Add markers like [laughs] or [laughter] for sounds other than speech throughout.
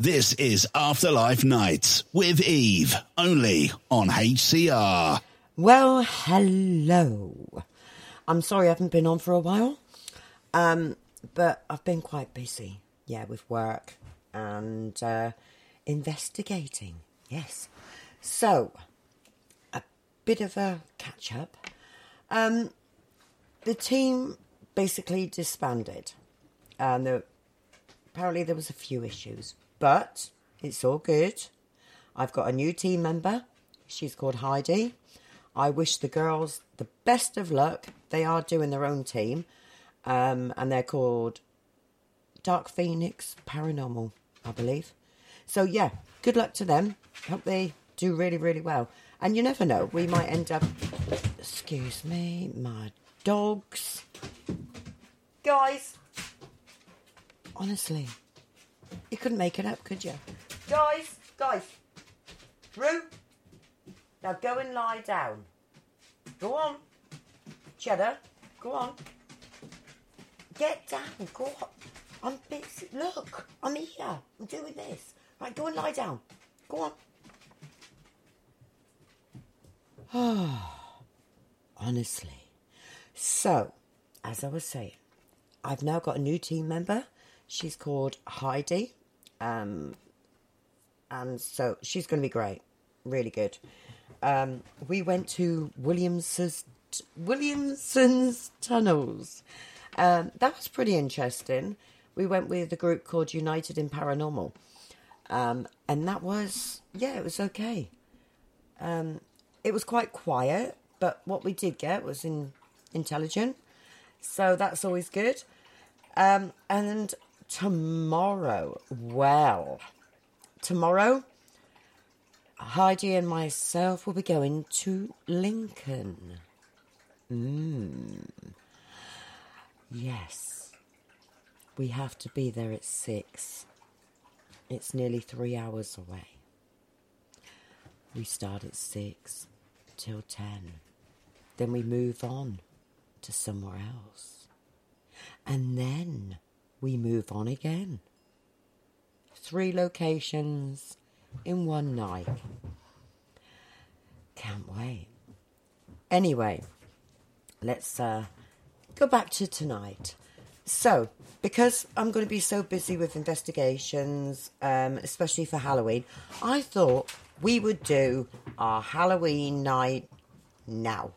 This is Afterlife Nights with Eve, only on HCR. Well, hello. I'm sorry I haven't been on for a while, um, but I've been quite busy, yeah, with work and uh, investigating. Yes. So, a bit of a catch up. Um, the team basically disbanded, and there, apparently there was a few issues, but it's all good. I've got a new team member. She's called Heidi. I wish the girls the best of luck. They are doing their own team, um, and they're called Dark Phoenix Paranormal, I believe. So yeah, good luck to them. Hope they do really, really well. And you never know, we might end up. Excuse me, my dogs, guys. Honestly, you couldn't make it up, could you? Guys, guys, Rue. Now go and lie down. Go on. Cheddar, go on. Get down, go on. I'm busy. Look, I'm here. I'm doing this. Right, go and lie down. Go on. [sighs] Honestly. So, as I was saying, I've now got a new team member. She's called Heidi. Um, and so she's going to be great. Really good. Um, we went to Williamson's, Williamson's Tunnels. Um, that was pretty interesting. We went with a group called United in Paranormal. Um, and that was, yeah, it was okay. Um, it was quite quiet, but what we did get was in, intelligent. So that's always good. Um, and tomorrow, well, tomorrow, Heidi and myself will be going to Lincoln. Mm. Yes. We have to be there at six. It's nearly three hours away. We start at six till ten. Then we move on to somewhere else. And then we move on again. Three locations in one night. Can't wait. Anyway, let's uh, go back to tonight. So, because I'm going to be so busy with investigations, um, especially for Halloween, I thought we would do our Halloween night now.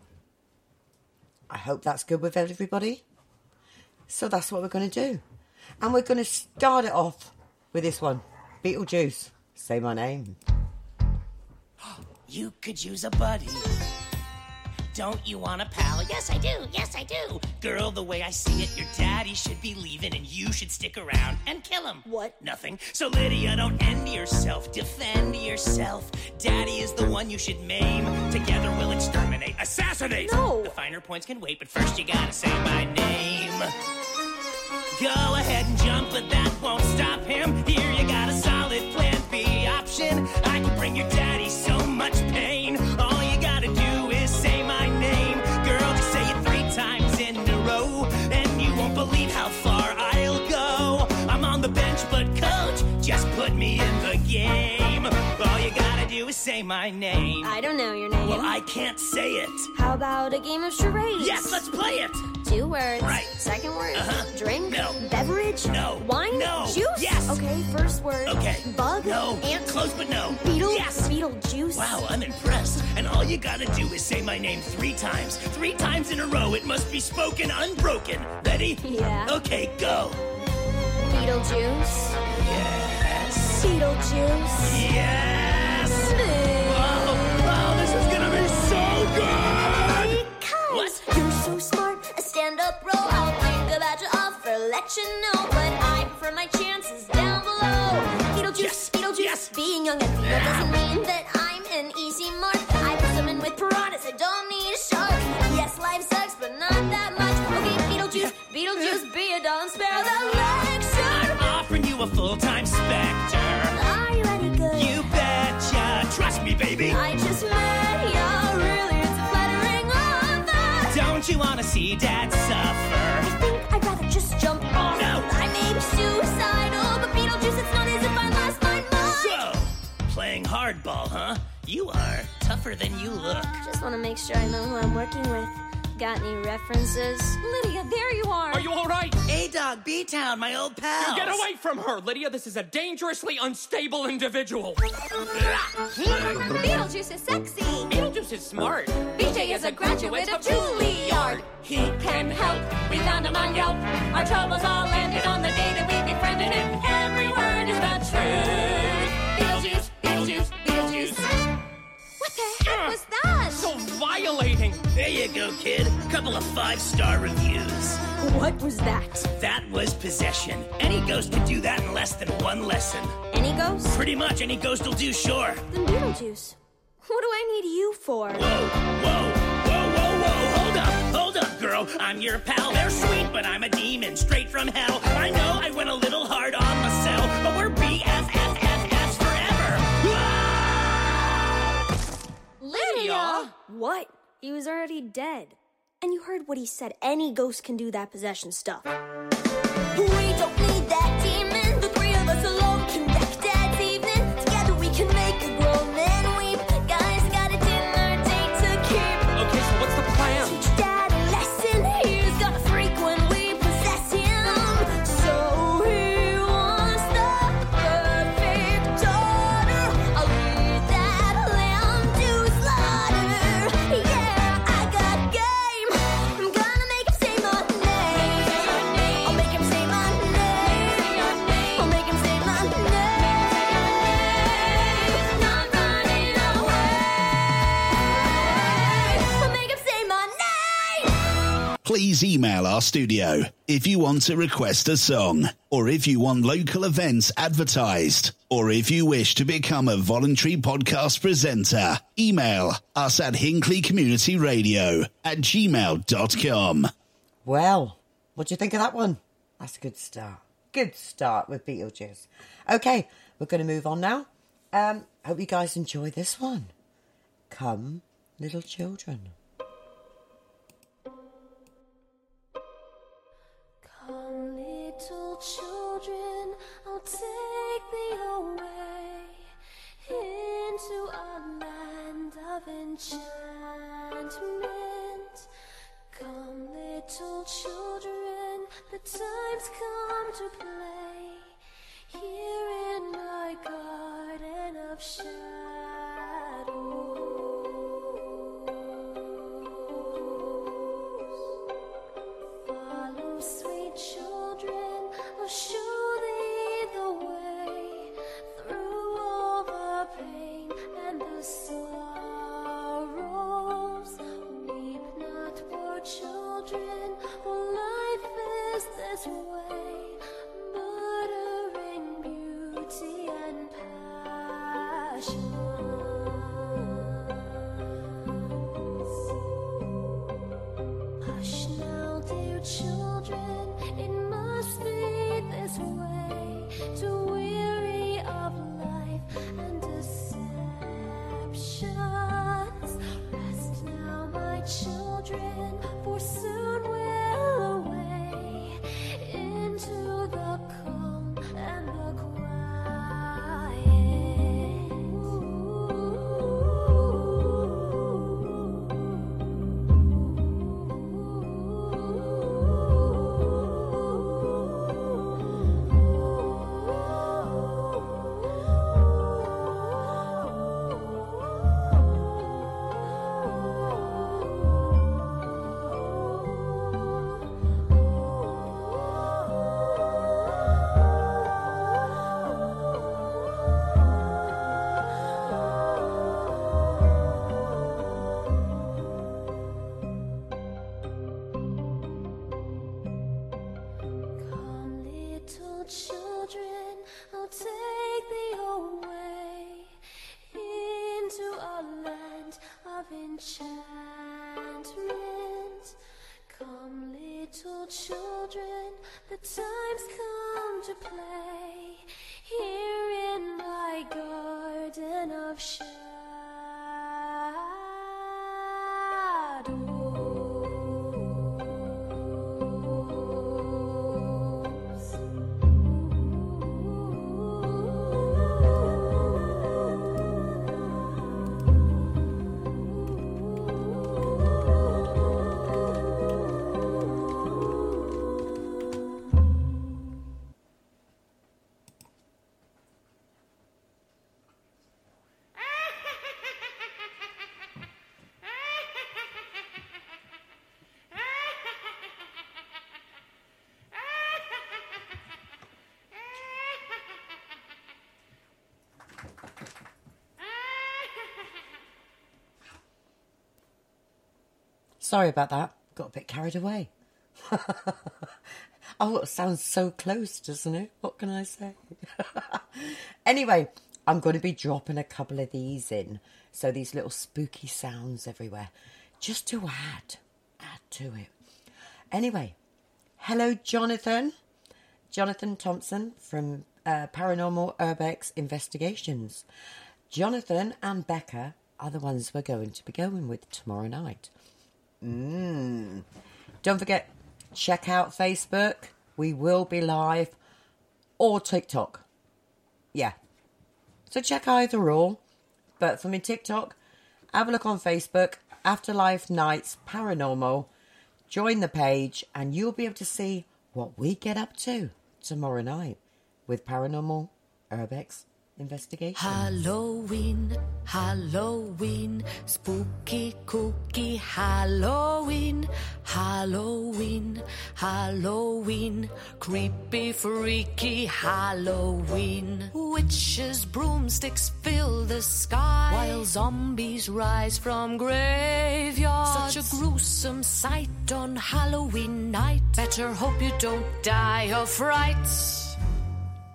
I hope that's good with everybody. So that's what we're going to do. And we're going to start it off with this one Beetlejuice. Say my name. You could use a buddy. Don't you want a pal? Yes, I do. Yes, I do. Girl, the way I see it, your daddy should be leaving and you should stick around and kill him. What? Nothing. So, Lydia, don't end yourself. Defend yourself. Daddy is the one you should maim. Together we'll exterminate. Assassinate! No! The finer points can wait, but first you gotta say my name. Go ahead and jump, but that won't stop him. Here you got a solid plan B option. I can bring your daddy so much pain. All you gotta do is say my name. Girl, just say it three times in a row. And you won't believe how far I'll go. I'm on the bench, but coach, just put me in the game. All you gotta do is say my name. I don't know your name. Well, I can't say it. How about a game of charades? Yes, let's play it. Two words. Right. Second word. Uh-huh. Drink. No. Beverage. No. Wine. No. Juice. Yes. Okay. First word. Okay. Bug. No. Ant. Close, but no. Beetle. Yes. Beetle juice. Wow, I'm impressed. And all you gotta do is say my name three times. Three times in a row. It must be spoken unbroken. Ready? Yeah. Okay, go. Beetlejuice. Yes. Beetlejuice. Yes. Let you know. But I prefer my chances down below. Beetlejuice, Yes. Beetlejuice. Yes. Being young and feeble doesn't mean that I'm an easy mark. I put someone with piranhas, I don't need a shark. Yes, life sucks, but not that much. Okay, Beetlejuice, Beetlejuice, be a and spare the lecture. I'm offering you a full-time specter. Are you any good? You betcha. Trust me, baby. I just met ya, really, it's a flattering offer. Don't you wanna see Dad suffer? Hardball, huh? You are tougher than you look. Just want to make sure I know who I'm working with. Got any references? Lydia, there you are. Are you all right? A Dog, B Town, my old pal. Get away from her, Lydia. This is a dangerously unstable individual. Beetlejuice is sexy. Beetlejuice is smart. BJ is a graduate of Juilliard. He can help. We found him on Yelp. Our troubles all ended on the day that we befriended him. Every word is the truth. What the heck was that? So violating. There you go, kid. Couple of five-star reviews. What was that? That was possession. Any ghost can do that in less than one lesson. Any ghost? Pretty much any ghost will do, sure. Then Beetlejuice. What do I need you for? Whoa, whoa, whoa, whoa, whoa. Hold up, hold up, girl. I'm your pal. They're sweet, but I'm a demon straight from hell. I know I went a little hard on myself, but we're What? He was already dead. And you heard what he said. Any ghost can do that possession stuff. We don't need Please email our studio if you want to request a song, or if you want local events advertised, or if you wish to become a voluntary podcast presenter. Email us at Hinckley Community Radio at gmail.com. Well, what do you think of that one? That's a good start. Good start with Beetlejuice. Okay, we're going to move on now. Um, hope you guys enjoy this one. Come, little children. Little children, I'll take thee away into a land of enchantment. Come, little children, the time's come to play here in my garden of shadows. Is Sorry about that. Got a bit carried away. [laughs] oh, it sounds so close, doesn't it? What can I say? [laughs] anyway, I'm going to be dropping a couple of these in. So these little spooky sounds everywhere. Just to add, add to it. Anyway, hello, Jonathan. Jonathan Thompson from uh, Paranormal Urbex Investigations. Jonathan and Becca are the ones we're going to be going with tomorrow night. Mm. Don't forget, check out Facebook. We will be live or TikTok. Yeah. So check either or. But for me, TikTok, have a look on Facebook, Afterlife Nights Paranormal. Join the page, and you'll be able to see what we get up to tomorrow night with Paranormal Urbex Investigation. Halloween, Halloween, spooky cookie Halloween, Halloween, Halloween, creepy freaky Halloween. Witches, broomsticks fill the sky while zombies rise from graveyards. Such a gruesome sight on Halloween night. Better hope you don't die of frights.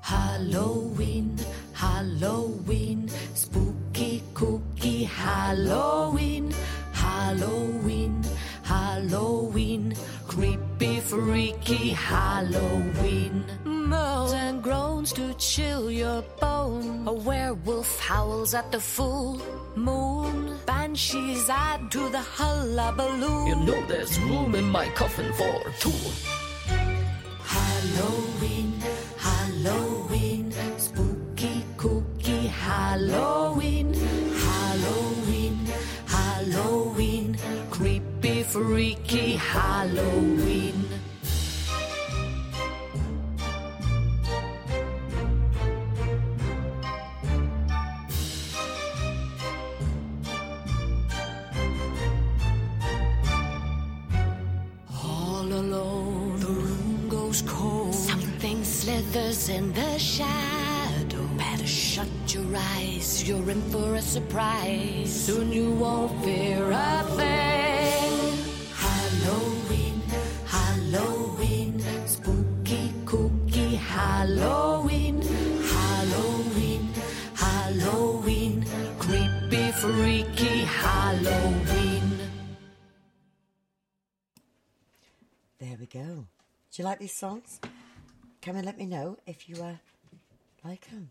Halloween, Halloween, spooky cookie Halloween, Halloween, Halloween, creepy freaky Halloween. Moans and groans to chill your bone. A werewolf howls at the full moon. Banshees add to the hullabaloo. You know there's room in my coffin for two. Halloween, Halloween, Halloween, Halloween, Halloween, creepy freaky Halloween. Surprise. Soon you won't fear a thing. Halloween, Halloween, spooky cookie Halloween, Halloween, Halloween, creepy freaky Halloween. There we go. Do you like these songs? Come and let me know if you uh, like them.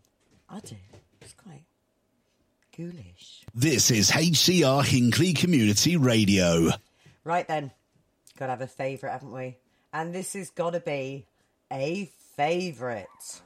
I do. It's quite ghoulish. This is HCR Hinckley Community Radio. Right then, gotta have a favourite, haven't we? And this has gotta be a favourite.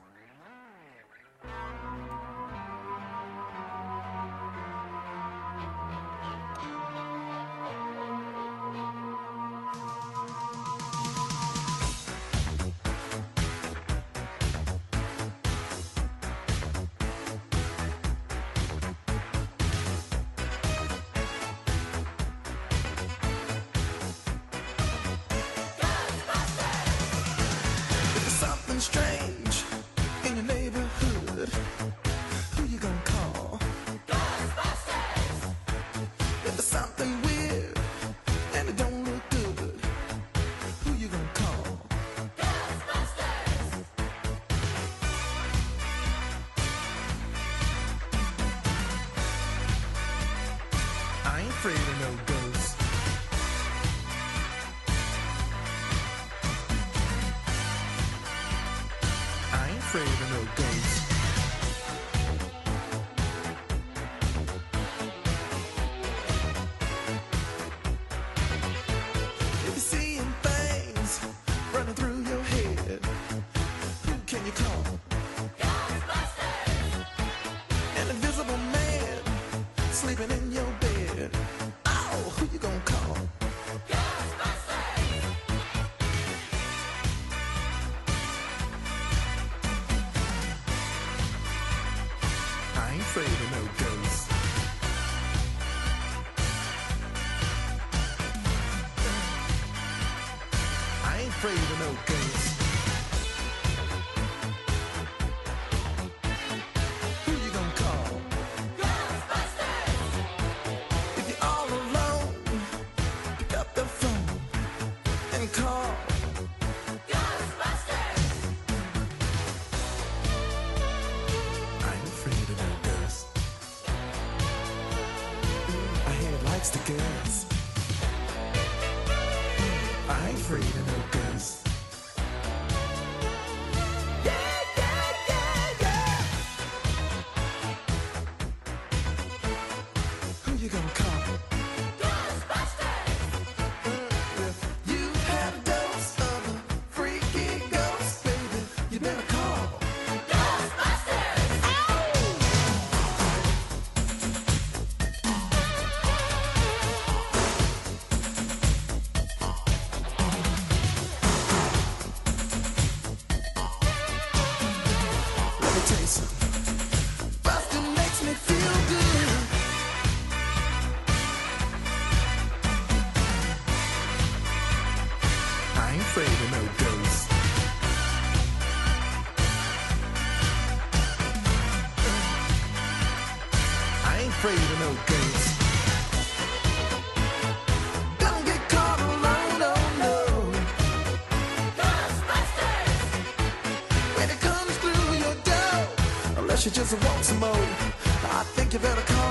I think you better call.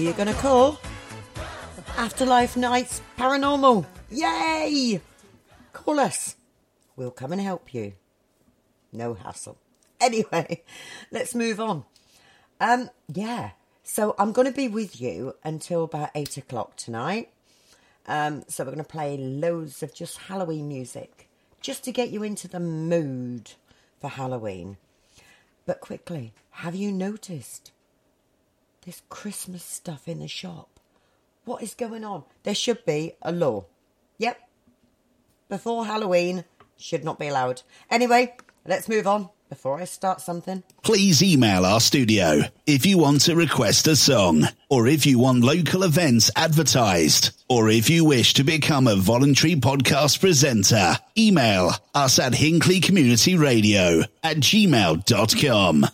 Who you gonna call? Afterlife Nights Paranormal. Yay! Call us. We'll come and help you. No hassle. [laughs] Anyway, let's move on. Um, yeah. So I'm going to be with you until about eight o'clock tonight. Um, so we're going to play loads of just Halloween music, just to get you into the mood for Halloween. But quickly, have you noticed this Christmas stuff in the shop? What is going on? There should be a law. Yep. Before Halloween, should not be allowed. Anyway, let's move on before I start something. Please email our studio if you want to request a song, or if you want local events advertised, or if you wish to become a voluntary podcast presenter. Email us at Hinckley Community Radio at gmail.com.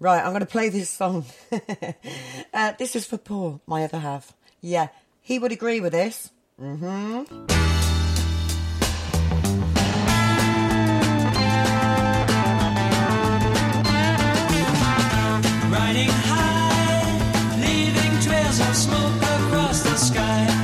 Right, I'm going to play this song. [laughs] uh, this is for Paul, my other half. Yeah, he would agree with this. Mm-hmm. Riding high, leaving trails of smoke across the sky.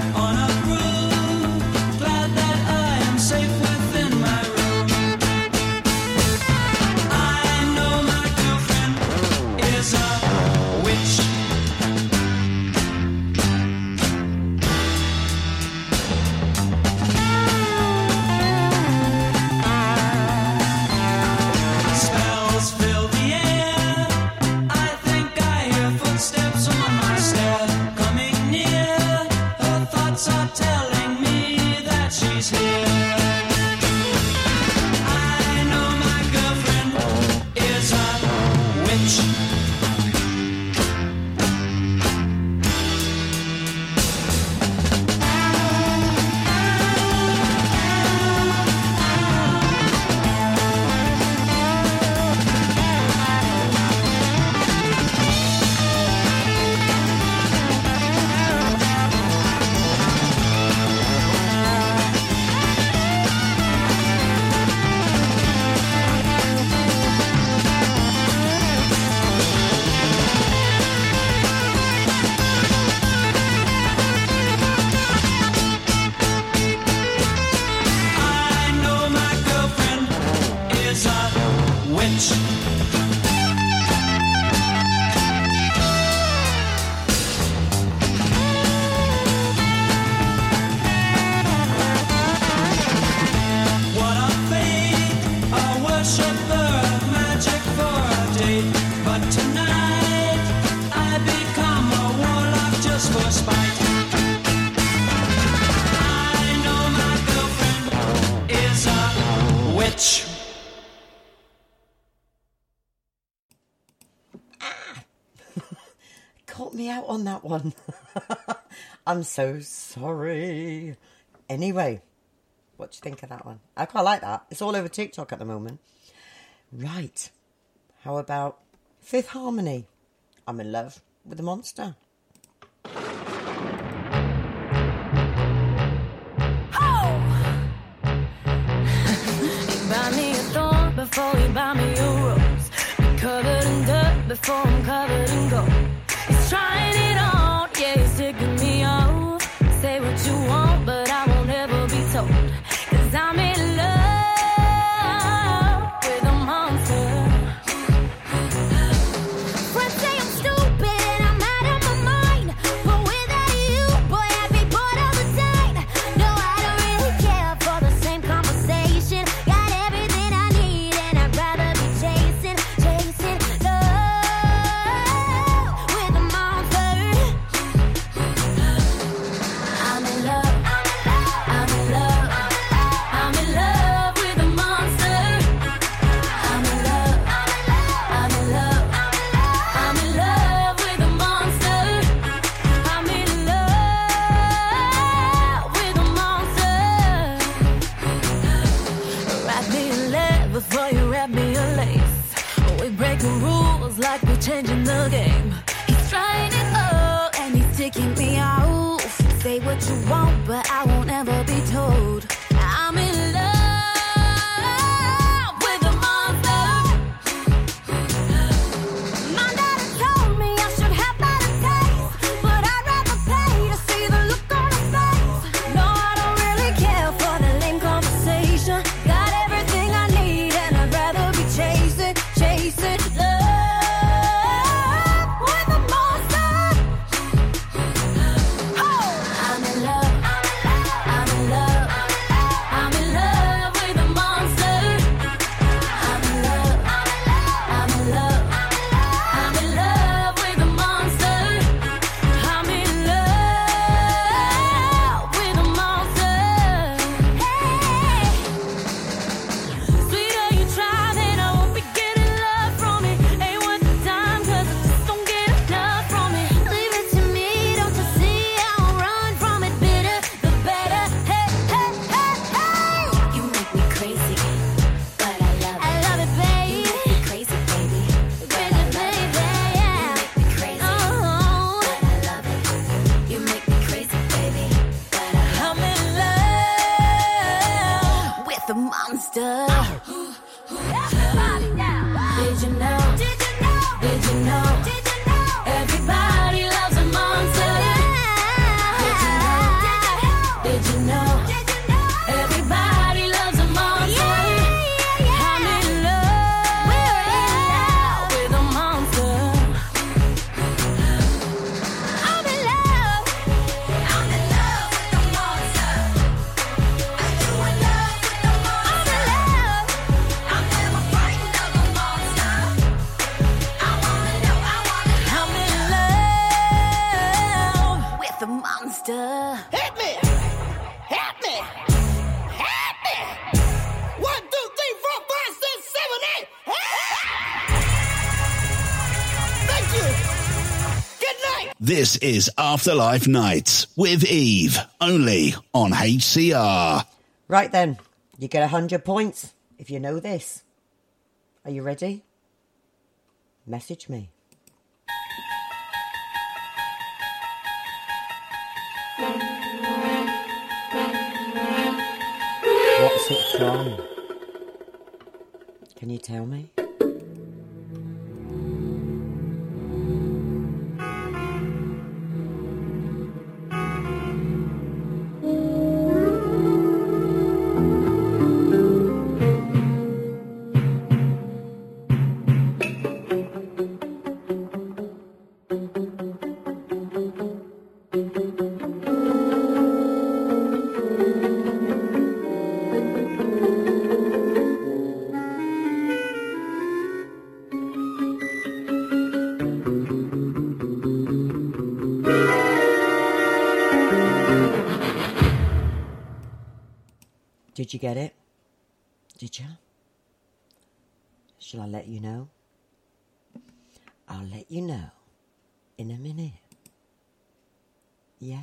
out on that one. [laughs] I'm so sorry. Anyway, what do you think of that one? I quite like that. It's all over TikTok at the moment. Right. How about Fifth Harmony? I'm in love with the monster. before you buy me a rose. Be covered in dirt before I'm covered in gold. Cause I'm know? Did you know? Did you know? Did you know? is Afterlife Nights with Eve, only on HCR. Right then, you get 100 points if you know this. Are you ready? Message me. What's it from? Can you tell me? get it? Did you? Shall I let you know? I'll let you know in a minute. Yeah.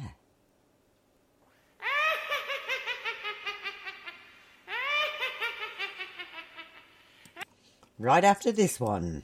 right after this one.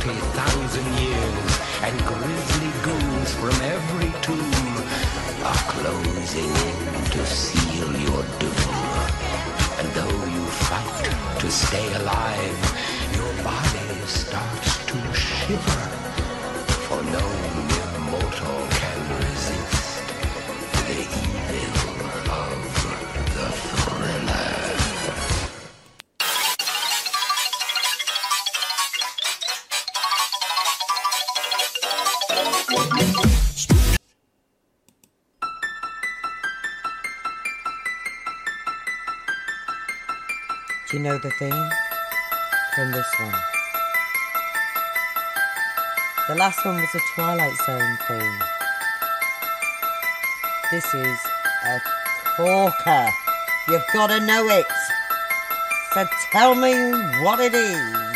Of 40,000 years, and grisly goons from every tomb are closing in to seal your doom. And though you fight to stay alive, your body starts to shiver, you know the theme from this one? The last one was a Twilight Zone theme. This is a corker. You've got to know it. So tell me what it is.